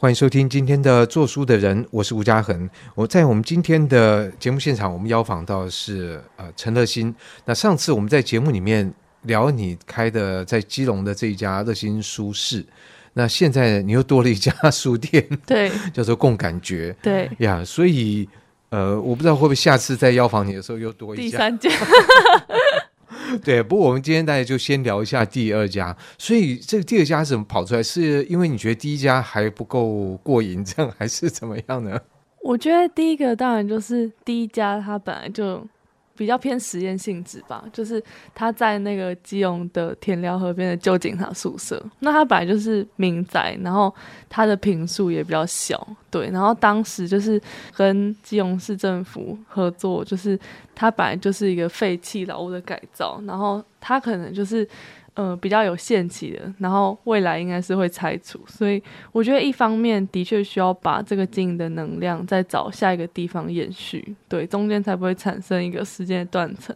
欢迎收听今天的做书的人，我是吴嘉恒。我在我们今天的节目现场，我们邀访到的是呃陈乐馨。那上次我们在节目里面聊你开的在基隆的这一家乐心书室，那现在你又多了一家书店，对，叫做共感觉，对呀。所以呃，我不知道会不会下次再邀访你的时候又多一家，第三家。对，不过我们今天大家就先聊一下第二家。所以这个第二家是怎么跑出来？是因为你觉得第一家还不够过瘾，这样还是怎么样呢？我觉得第一个当然就是第一家，它本来就。比较偏实验性质吧，就是他在那个基隆的田寮河边的旧警察宿舍，那他本来就是民宅，然后他的平数也比较小，对，然后当时就是跟基隆市政府合作，就是他本来就是一个废弃老屋的改造，然后他可能就是。呃，比较有限期的，然后未来应该是会拆除，所以我觉得一方面的确需要把这个经营的能量再找下一个地方延续，对，中间才不会产生一个时间的断层。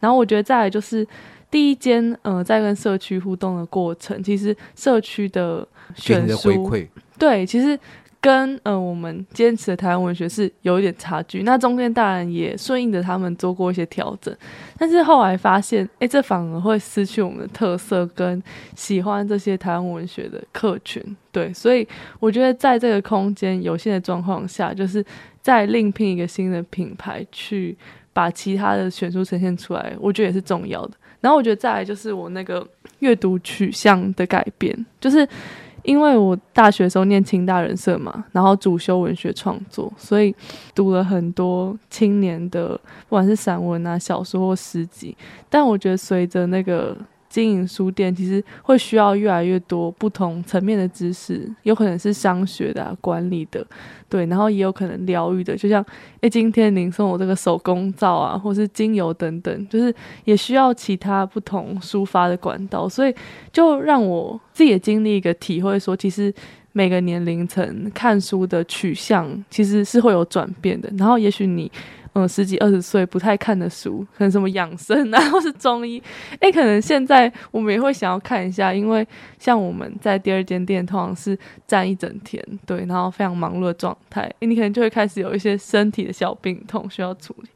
然后我觉得再来就是第一间，呃，在跟社区互动的过程，其实社区的选书，对，其实。跟呃，我们坚持的台湾文学是有一点差距。那中间当然也顺应着他们做过一些调整，但是后来发现，哎，这反而会失去我们的特色跟喜欢这些台湾文学的客群。对，所以我觉得在这个空间有限的状况下，就是再另聘一个新的品牌去把其他的选书呈现出来，我觉得也是重要的。然后我觉得再来就是我那个阅读取向的改变，就是。因为我大学时候念清大人社嘛，然后主修文学创作，所以读了很多青年的，不管是散文啊、小说或诗集。但我觉得随着那个。经营书店其实会需要越来越多不同层面的知识，有可能是商学的、管理的，对，然后也有可能疗愈的，就像诶，今天您送我这个手工皂啊，或是精油等等，就是也需要其他不同抒发的管道，所以就让我自己也经历一个体会，说其实每个年龄层看书的取向其实是会有转变的，然后也许你。嗯，十几二十岁不太看的书，可能什么养生啊，或是中医，诶，可能现在我们也会想要看一下，因为像我们在第二间店通常是站一整天，对，然后非常忙碌的状态，诶，你可能就会开始有一些身体的小病痛需要处理。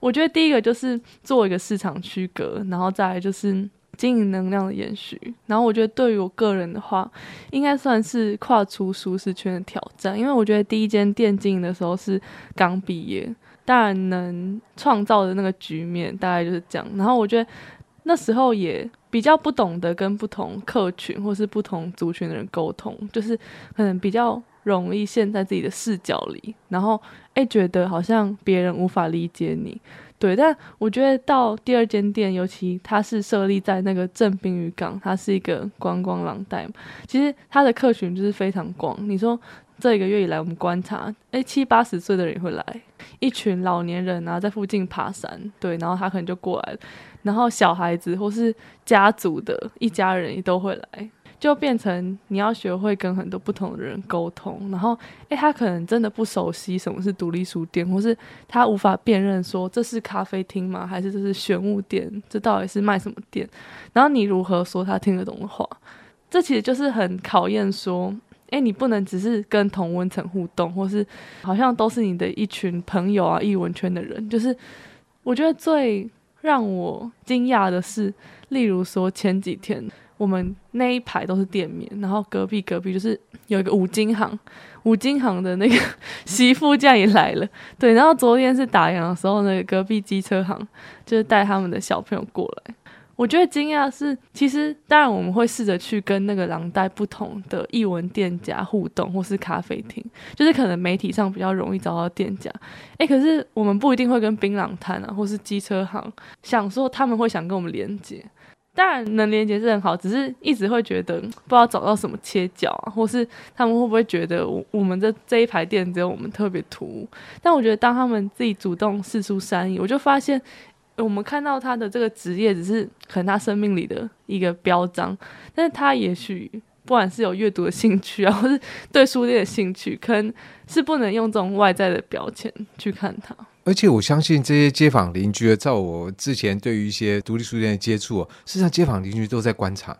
我觉得第一个就是做一个市场区隔，然后再来就是经营能量的延续。然后我觉得对于我个人的话，应该算是跨出舒适圈的挑战，因为我觉得第一间店经营的时候是刚毕业。当然能创造的那个局面大概就是这样，然后我觉得那时候也比较不懂得跟不同客群或是不同族群的人沟通，就是可能比较容易陷在自己的视角里，然后诶觉得好像别人无法理解你，对。但我觉得到第二间店，尤其它是设立在那个正滨渔港，它是一个观光廊带嘛，其实它的客群就是非常广。你说。这一个月以来，我们观察，诶，七八十岁的人也会来，一群老年人啊，在附近爬山，对，然后他可能就过来了，然后小孩子或是家族的一家人也都会来，就变成你要学会跟很多不同的人沟通，然后，诶，他可能真的不熟悉什么是独立书店，或是他无法辨认说这是咖啡厅吗？还是这是玄物店？这到底是卖什么店？然后你如何说他听得懂的话？这其实就是很考验说。诶，你不能只是跟同温层互动，或是好像都是你的一群朋友啊，艺文圈的人。就是我觉得最让我惊讶的是，例如说前几天我们那一排都是店面，然后隔壁隔壁就是有一个五金行，五金行的那个 媳妇这样也来了。对，然后昨天是打烊的时候，那个隔壁机车行就是带他们的小朋友过来。我觉得惊讶是，其实当然我们会试着去跟那个狼带不同的译文店家互动，或是咖啡厅，就是可能媒体上比较容易找到店家。诶，可是我们不一定会跟槟榔摊啊，或是机车行想说他们会想跟我们连接。当然能连接是很好，只是一直会觉得不知道找到什么切角啊，或是他们会不会觉得我我们这这一排店只有我们特别突兀。但我觉得当他们自己主动释出善意，我就发现。我们看到他的这个职业，只是可能他生命里的一个标章，但是他也许不管是有阅读的兴趣啊，或是对书店的兴趣，可能是不能用这种外在的标签去看他。而且我相信这些街坊邻居，在我之前对于一些独立书店的接触，事实上街坊邻居都在观察，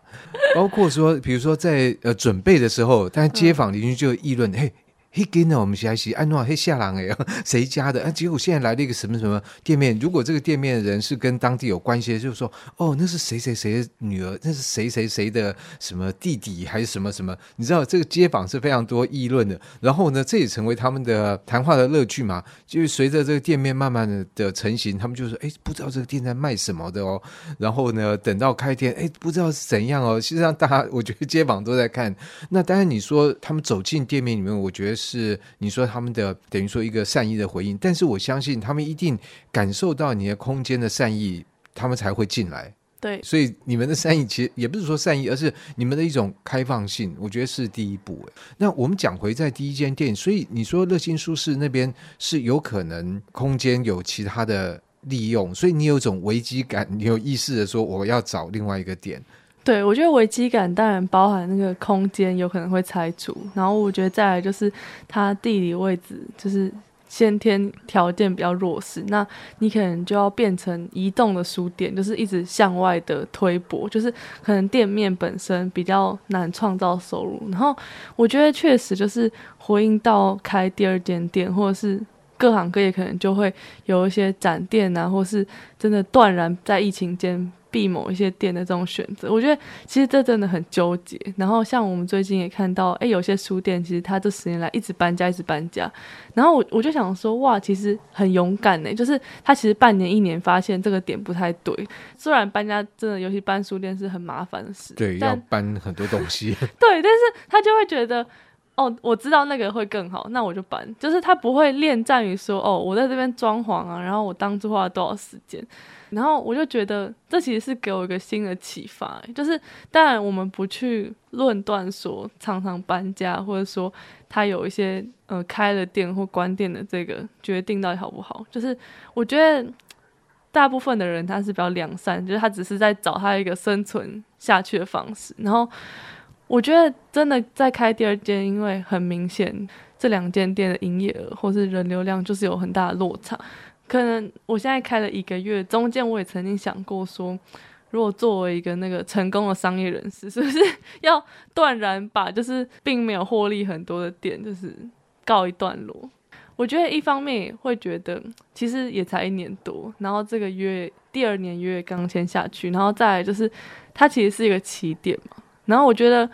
包括说，比如说在呃准备的时候，但街坊邻居就议论，嘿。嘿，跟呢，我们还是安诺嘿下郎哎，谁家的？啊，结果现在来了一个什么什么店面。如果这个店面的人是跟当地有关系，就是说，哦，那是谁谁谁的女儿，那是谁谁谁的什么弟弟，还是什么什么？你知道这个街坊是非常多议论的。然后呢，这也成为他们的谈话的乐趣嘛。就是随着这个店面慢慢的的成型，他们就说，哎，不知道这个店在卖什么的哦。然后呢，等到开店，哎，不知道是怎样哦。实际上，大家我觉得街坊都在看。那当然，你说他们走进店面里面，我觉得是。你说他们的等于说一个善意的回应，但是我相信他们一定感受到你的空间的善意，他们才会进来。对，所以你们的善意其实也不是说善意，而是你们的一种开放性，我觉得是第一步。那我们讲回在第一间店，所以你说乐心书室那边是有可能空间有其他的利用，所以你有一种危机感，你有意识的说我要找另外一个点。对，我觉得危机感当然包含那个空间有可能会拆除，然后我觉得再来就是它地理位置就是先天条件比较弱势，那你可能就要变成移动的书店，就是一直向外的推播，就是可能店面本身比较难创造收入。然后我觉得确实就是回应到开第二间店，或者是各行各业可能就会有一些展店啊，或是真的断然在疫情间。闭某一些店的这种选择，我觉得其实这真的很纠结。然后像我们最近也看到，哎，有些书店其实他这十年来一直搬家，一直搬家。然后我我就想说，哇，其实很勇敢呢。就是他其实半年一年发现这个点不太对。虽然搬家真的，尤其搬书店是很麻烦的事，对，但要搬很多东西。对，但是他就会觉得，哦，我知道那个会更好，那我就搬。就是他不会恋战于说，哦，我在这边装潢啊，然后我当初花了多少时间。然后我就觉得，这其实是给我一个新的启发，就是当然我们不去论断说常常搬家，或者说他有一些呃开了店或关店的这个决定到底好不好。就是我觉得大部分的人他是比较良善，就是他只是在找他一个生存下去的方式。然后我觉得真的在开第二间，因为很明显这两间店的营业额或是人流量就是有很大的落差。可能我现在开了一个月，中间我也曾经想过说，如果作为一个那个成功的商业人士，是不是要断然把就是并没有获利很多的店就是告一段落？我觉得一方面也会觉得，其实也才一年多，然后这个月第二年月刚签下去，然后再来就是它其实是一个起点嘛，然后我觉得，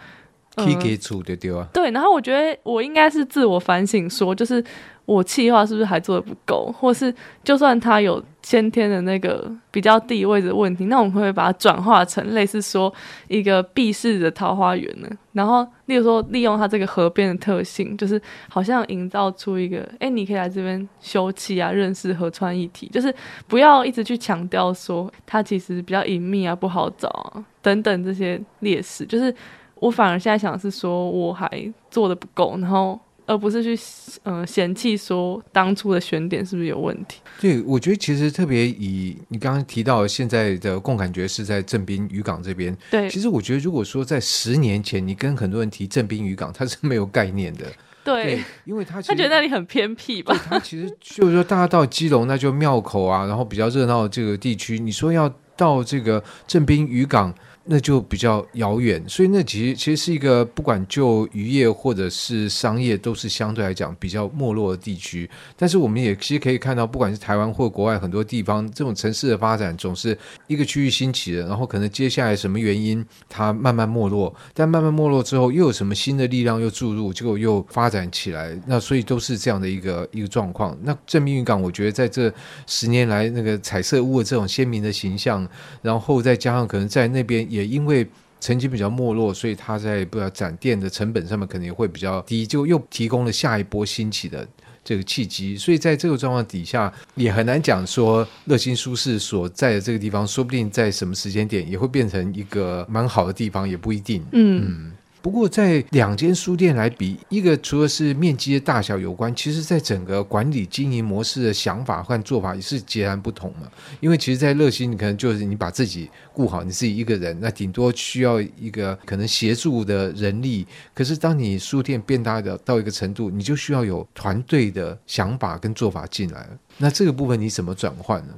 可以给出的对啊，对，然后我觉得我应该是自我反省说，就是。我企划是不是还做的不够，或是就算他有先天的那个比较地位的问题，那我们会不会把它转化成类似说一个避世的桃花源呢？然后，例如说利用它这个河边的特性，就是好像营造出一个，哎，你可以来这边休憩啊，认识河川一体，就是不要一直去强调说它其实比较隐秘啊，不好找啊等等这些劣势。就是我反而现在想的是说我还做的不够，然后。而不是去嗯、呃、嫌弃说当初的选点是不是有问题？对，我觉得其实特别以你刚刚提到现在的共感觉是在正滨渔港这边。对，其实我觉得如果说在十年前你跟很多人提正滨渔港，他是没有概念的。对，对，因为他他觉得那里很偏僻吧？他其实就是说，大家到基隆那就庙口啊，然后比较热闹的这个地区，你说要到这个正滨渔港。那就比较遥远，所以那其实其实是一个不管就渔业或者是商业，都是相对来讲比较没落的地区。但是我们也其实可以看到，不管是台湾或国外很多地方，这种城市的发展总是一个区域兴起的，然后可能接下来什么原因它慢慢没落，但慢慢没落之后又有什么新的力量又注入，结果又发展起来。那所以都是这样的一个一个状况。那正命运港，我觉得在这十年来那个彩色屋的这种鲜明的形象，然后再加上可能在那边。也因为曾经比较没落，所以他在不要展店的成本上面可能也会比较低，就又提供了下一波兴起的这个契机。所以在这个状况底下，也很难讲说乐心舒适所在的这个地方，说不定在什么时间点也会变成一个蛮好的地方，也不一定。嗯。嗯不过，在两间书店来比，一个除了是面积的大小有关，其实在整个管理经营模式的想法和做法也是截然不同嘛。因为其实，在乐心，你可能就是你把自己顾好，你自己一个人，那顶多需要一个可能协助的人力。可是，当你书店变大的到一个程度，你就需要有团队的想法跟做法进来了。那这个部分你怎么转换呢？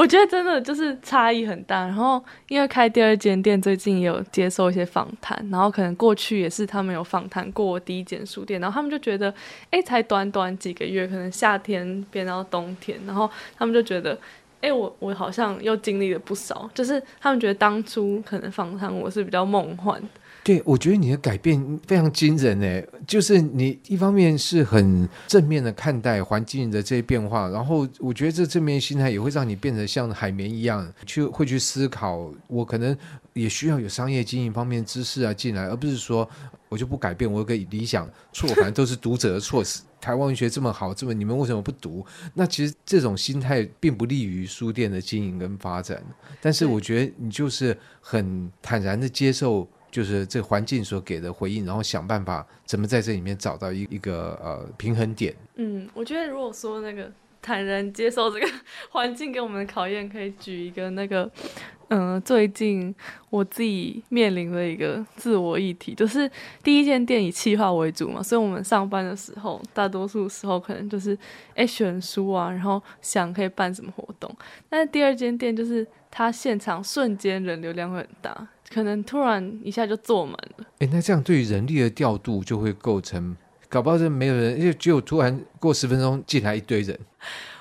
我觉得真的就是差异很大，然后因为开第二间店，最近也有接受一些访谈，然后可能过去也是他们有访谈过第一间书店，然后他们就觉得，哎，才短短几个月，可能夏天变到冬天，然后他们就觉得，哎，我我好像又经历了不少，就是他们觉得当初可能访谈我是比较梦幻。对，我觉得你的改变非常惊人诶，就是你一方面是很正面的看待环境的这些变化，然后我觉得这正面心态也会让你变得像海绵一样，去会去思考，我可能也需要有商业经营方面知识啊进来，而不是说我就不改变，我有个理想错，反正都是读者的错。台湾文学这么好，这么你们为什么不读？那其实这种心态并不利于书店的经营跟发展。但是我觉得你就是很 坦然的接受。就是这环境所给的回应，然后想办法怎么在这里面找到一一个呃平衡点。嗯，我觉得如果说那个坦然接受这个 环境给我们的考验，可以举一个那个嗯、最近我自己面临的一个自我议题，就是第一间店以企划为主嘛，所以我们上班的时候，大多数时候可能就是哎选书啊，然后想可以办什么活动。但是第二间店就是它现场瞬间人流量会很大。可能突然一下就坐满了。哎，那这样对于人力的调度就会构成，搞不好就没有人，就只有突然过十分钟进来一堆人。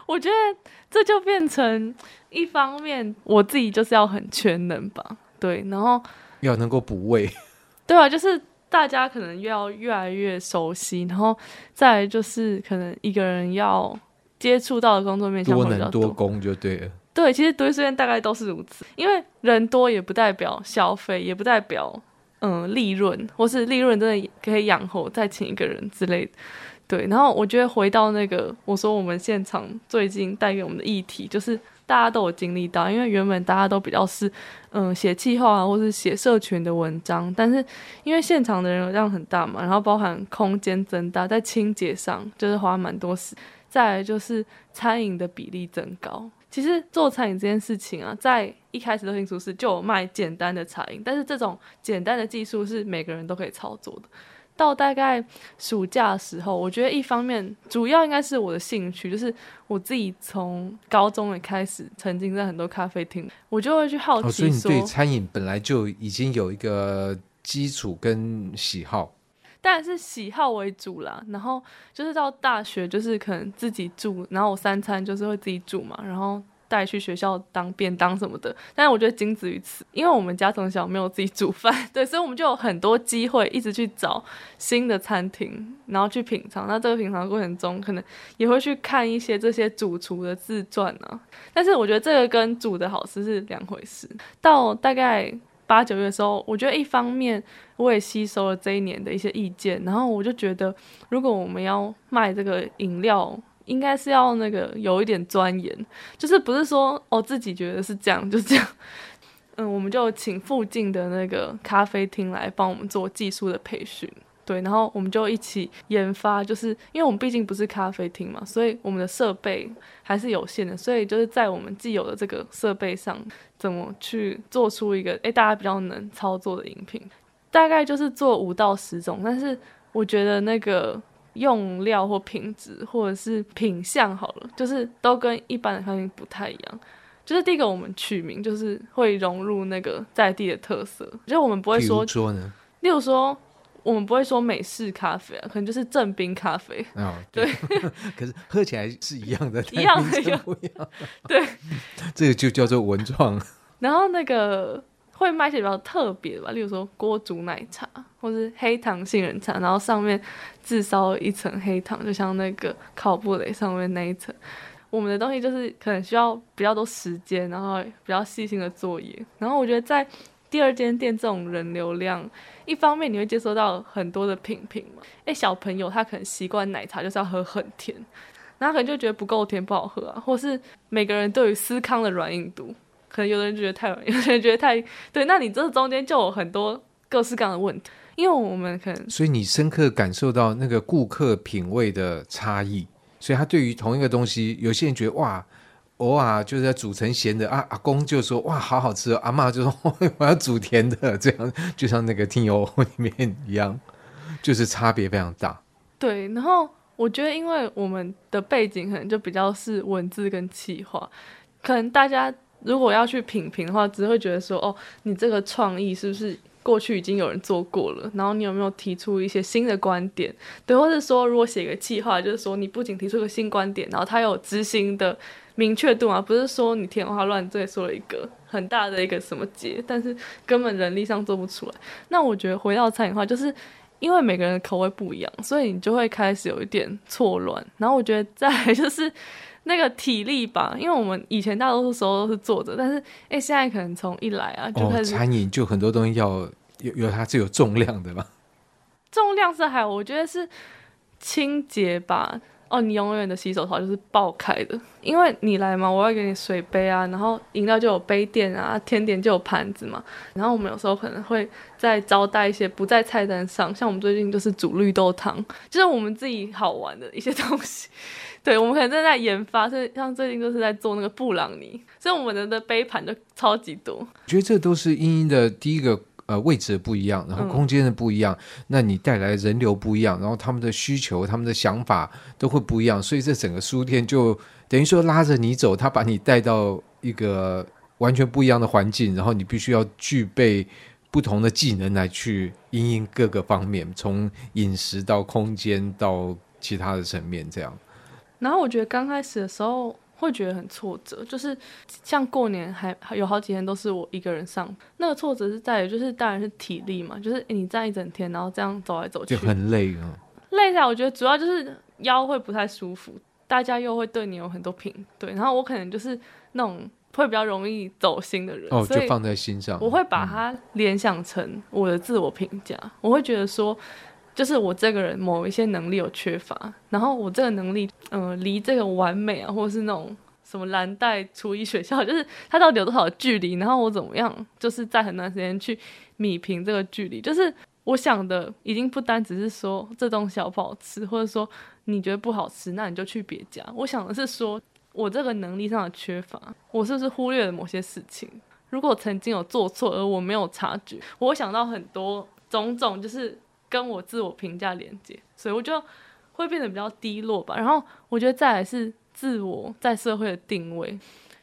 我觉得这就变成一方面，我自己就是要很全能吧，对，然后要能够补位。对啊，就是大家可能要越来越熟悉，然后再来就是可能一个人要接触到的工作面多能多工就对了。对，其实读书店大概都是如此，因为人多也不代表消费，也不代表嗯利润，或是利润真的可以养活再请一个人之类的。对，然后我觉得回到那个我说我们现场最近带给我们的议题，就是大家都有经历到，因为原本大家都比较是嗯写企划啊，或是写社群的文章，但是因为现场的人流量很大嘛，然后包含空间增大，在清洁上就是花蛮多时，再来就是餐饮的比例增高。其实做餐饮这件事情啊，在一开始乐馨书室就有卖简单的茶饮，但是这种简单的技术是每个人都可以操作的。到大概暑假的时候，我觉得一方面主要应该是我的兴趣，就是我自己从高中也开始曾经在很多咖啡厅，我就会去好奇说，哦，所以你对餐饮本来就已经有一个基础跟喜好。当然是喜好为主啦，然后就是到大学，就是可能自己住，然后我三餐就是会自己煮嘛，然后带去学校当便当什么的。但是我觉得仅止于此，因为我们家从小没有自己煮饭，对，所以我们就有很多机会一直去找新的餐厅，然后去品尝。那这个品尝过程中，可能也会去看一些这些主厨的自传啊。但是我觉得这个跟煮的好吃是两回事。到大概。八九月的时候，我觉得一方面我也吸收了这一年的一些意见，然后我就觉得，如果我们要卖这个饮料，应该是要那个有一点钻研，就是不是说哦自己觉得是这样就这样，嗯，我们就请附近的那个咖啡厅来帮我们做技术的培训。对，然后我们就一起研发，就是因为我们毕竟不是咖啡厅嘛，所以我们的设备还是有限的，所以就是在我们既有的这个设备上，怎么去做出一个诶大家比较能操作的饮品，大概就是做五到十种，但是我觉得那个用料或品质或者是品相好了，就是都跟一般的咖啡厅不太一样。就是第一个我们取名就是会融入那个在地的特色，就是我们不会说，说呢，例如说。我们不会说美式咖啡啊，可能就是正冰咖啡。哦，对。可是喝起来是一样的，一样的，不一样。对，这个就叫做文创。然后那个会卖一些比较特别的吧，例如说锅煮奶茶，或是黑糖杏仁茶，然后上面自烧一层黑糖，就像那个烤布蕾上面那一层。我们的东西就是可能需要比较多时间，然后比较细心的作业。然后我觉得在第二间店这种人流量。一方面你会接收到很多的品评嘛，诶，小朋友他可能习惯奶茶就是要喝很甜，然后可能就觉得不够甜不好喝啊，或是每个人对于司康的软硬度，可能有的人觉得太软，有的人觉得太对，那你这中间就有很多各式各样的问题，因为我们可能，所以你深刻感受到那个顾客品味的差异，所以他对于同一个东西，有些人觉得哇，偶尔就是在煮成咸的啊，阿公就说哇好好吃，阿嬷就说我要煮甜的，这样就像那个听友里面一样，就是差别非常大。对，然后我觉得，因为我们的背景可能就比较是文字跟企划，可能大家。如果要去品评的话，只会觉得说，哦，你这个创意是不是过去已经有人做过了？然后你有没有提出一些新的观点？对，或是说，如果写个企划，就是说你不仅提出个新观点，然后他有执行的明确度啊，不是说你天花乱坠说了一个很大的一个什么节，但是根本人力上做不出来。那我觉得回到餐饮的话，就是因为每个人的口味不一样，所以你就会开始有一点错乱。然后我觉得再来就是。那个体力吧，因为我们以前大多数时候都是坐着，但是哎，现在可能从一来啊就开始、哦、餐饮就很多东西要有有它是有重量的嘛。重量是还有，我觉得是清洁吧。哦，你永远的洗手槽就是爆开的，因为你来嘛，我要给你水杯啊，然后饮料就有杯垫啊，甜点就有盘子嘛。然后我们有时候可能会在招待一些不在菜单上，像我们最近就是煮绿豆汤，就是我们自己好玩的一些东西。对，我们可能正在研发，所以像最近就是在做那个布朗尼，所以我们的的杯盘就超级多。我觉得这都是因应的第一个呃位置不一样，然后空间的不一样，嗯、那你带来人流不一样，然后他们的需求、他们的想法都会不一样，所以这整个书店就等于说拉着你走，他把你带到一个完全不一样的环境，然后你必须要具备不同的技能来去应应各个方面，从饮食到空间到其他的层面这样。然后我觉得刚开始的时候会觉得很挫折，就是像过年还有好几天都是我一个人上，那个挫折是在于就是当然是体力嘛，就是你站一整天，然后这样走来走去就很累啊。累下，我觉得主要就是腰会不太舒服，大家又会对你有很多评对，然后我可能就是那种会比较容易走心的人，哦，就放在心上，我会把它联想成我的自我评价，嗯、我会觉得说。就是我这个人某一些能力有缺乏，然后我这个能力，嗯、离这个完美啊，或是那种什么蓝带厨艺学校，就是它到底有多少距离，然后我怎么样，就是在很短时间去米平这个距离。就是我想的已经不单只是说这东西好不好吃，或者说你觉得不好吃，那你就去别家。我想的是说我这个能力上的缺乏，我是不是忽略了某些事情？如果曾经有做错而我没有察觉，我想到很多种种，就是。跟我自我评价连接，所以我就会变得比较低落吧。然后我觉得再来是自我在社会的定位，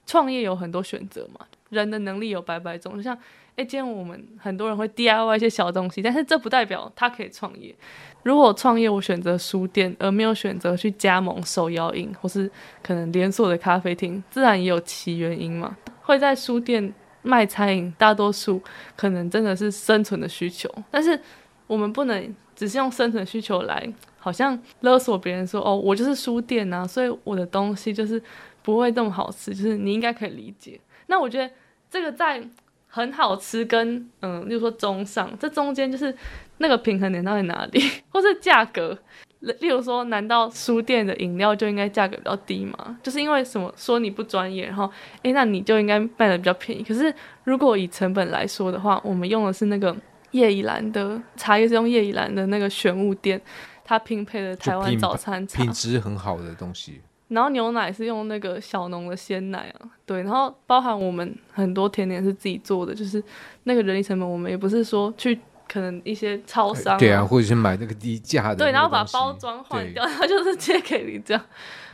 创业有很多选择嘛，人的能力有百百种。就像哎，今天我们很多人会 DIY 一些小东西，但是这不代表他可以创业。如果创业我选择书店，而没有选择去加盟手摇饮或是可能连锁的咖啡厅，自然也有其原因嘛。会在书店卖餐饮，大多数可能真的是生存的需求，但是。我们不能只是用生存需求来，好像勒索别人说哦，我就是书店呐，所以我的东西就是不会这么好吃，就是你应该可以理解。那我觉得这个在很好吃跟嗯，例如说中上，这中间就是那个平衡点到底哪里，或是价格，例如说，难道书店的饮料就应该价格比较低吗？就是因为什么说你不专业，然后诶，那你就应该卖得比较便宜。可是如果以成本来说的话，我们用的是那个。叶以兰的茶叶是用叶以兰的那个玄物店，它拼配的台湾早餐茶，品质很好的东西。然后牛奶是用那个小农的鲜奶啊，对，然后包含我们很多甜点是自己做的，就是那个人力成本我们也不是说去。可能一些超商、啊、对啊，或者是买那个低价的，对，然后把包装换掉，然后就是借给你这样。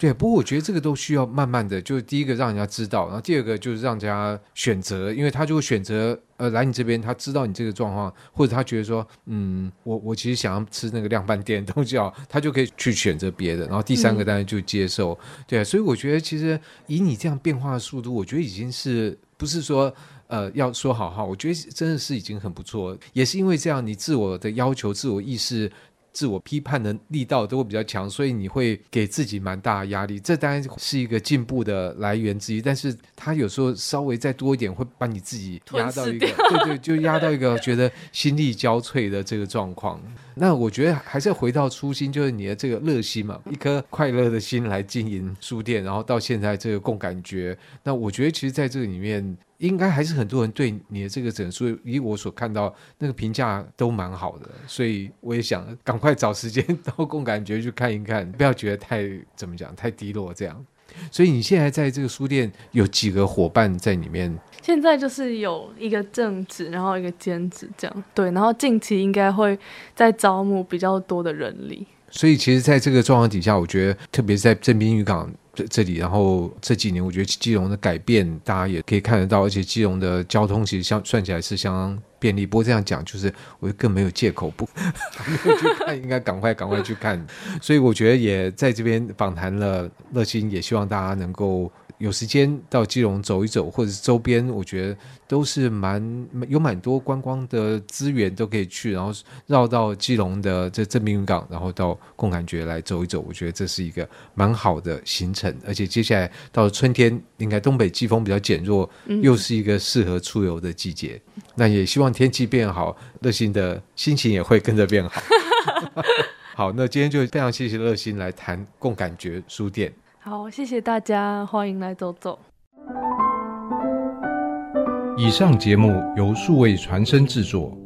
对，不过我觉得这个都需要慢慢的，就是第一个让人家知道，然后第二个就是让人家选择，因为他就会选择呃来你这边，他知道你这个状况，或者他觉得说，嗯，我我其实想要吃那个量贩店的东西啊，他就可以去选择别的。然后第三个当然就接受，嗯、对啊，所以我觉得其实以你这样变化的速度，我觉得已经是不是说。呃，要说好话，我觉得真的是已经很不错，也是因为这样，你自我的要求、自我意识、自我批判的力道都会比较强，所以你会给自己蛮大的压力。这当然是一个进步的来源之一，但是他有时候稍微再多一点，会把你自己压到一个，对对，就压到一个觉得心力交瘁的这个状况。那我觉得还是要回到初心，就是你的这个乐心嘛，一颗快乐的心来经营书店，然后到现在这个共感觉。那我觉得其实在这个里面。应该还是很多人对你的这个诊所，以我所看到那个评价都蛮好的，所以我也想赶快找时间 到共感觉去看一看，不要觉得太怎么讲太低落这样。所以你现在在这个书店有几个伙伴在里面？现在就是有一个正职，然后一个兼职这样。对，然后近期应该会再招募比较多的人力。所以其实，在这个状况底下，我觉得特别是在正滨渔港。这这里，然后这几年，我觉得金融的改变，大家也可以看得到，而且金融的交通其实相算起来是相当便利。不过这样讲，就是我就更没有借口不 没有去看，应该赶快赶快去看。所以我觉得也在这边访谈了乐心，也希望大家能够。有时间到基隆走一走，或者是周边，我觉得都是蛮有蛮多观光的资源都可以去，然后绕到基隆的这正滨渔港，然后到共感觉来走一走，我觉得这是一个蛮好的行程。而且接下来到了春天，应该东北季风比较减弱，又是一个适合出游的季节。嗯、那也希望天气变好，乐心的心情也会跟着变好。好，那今天就非常谢谢乐心来谈共感觉书店。好，谢谢大家，欢迎来走走。以上节目由数位传声制作。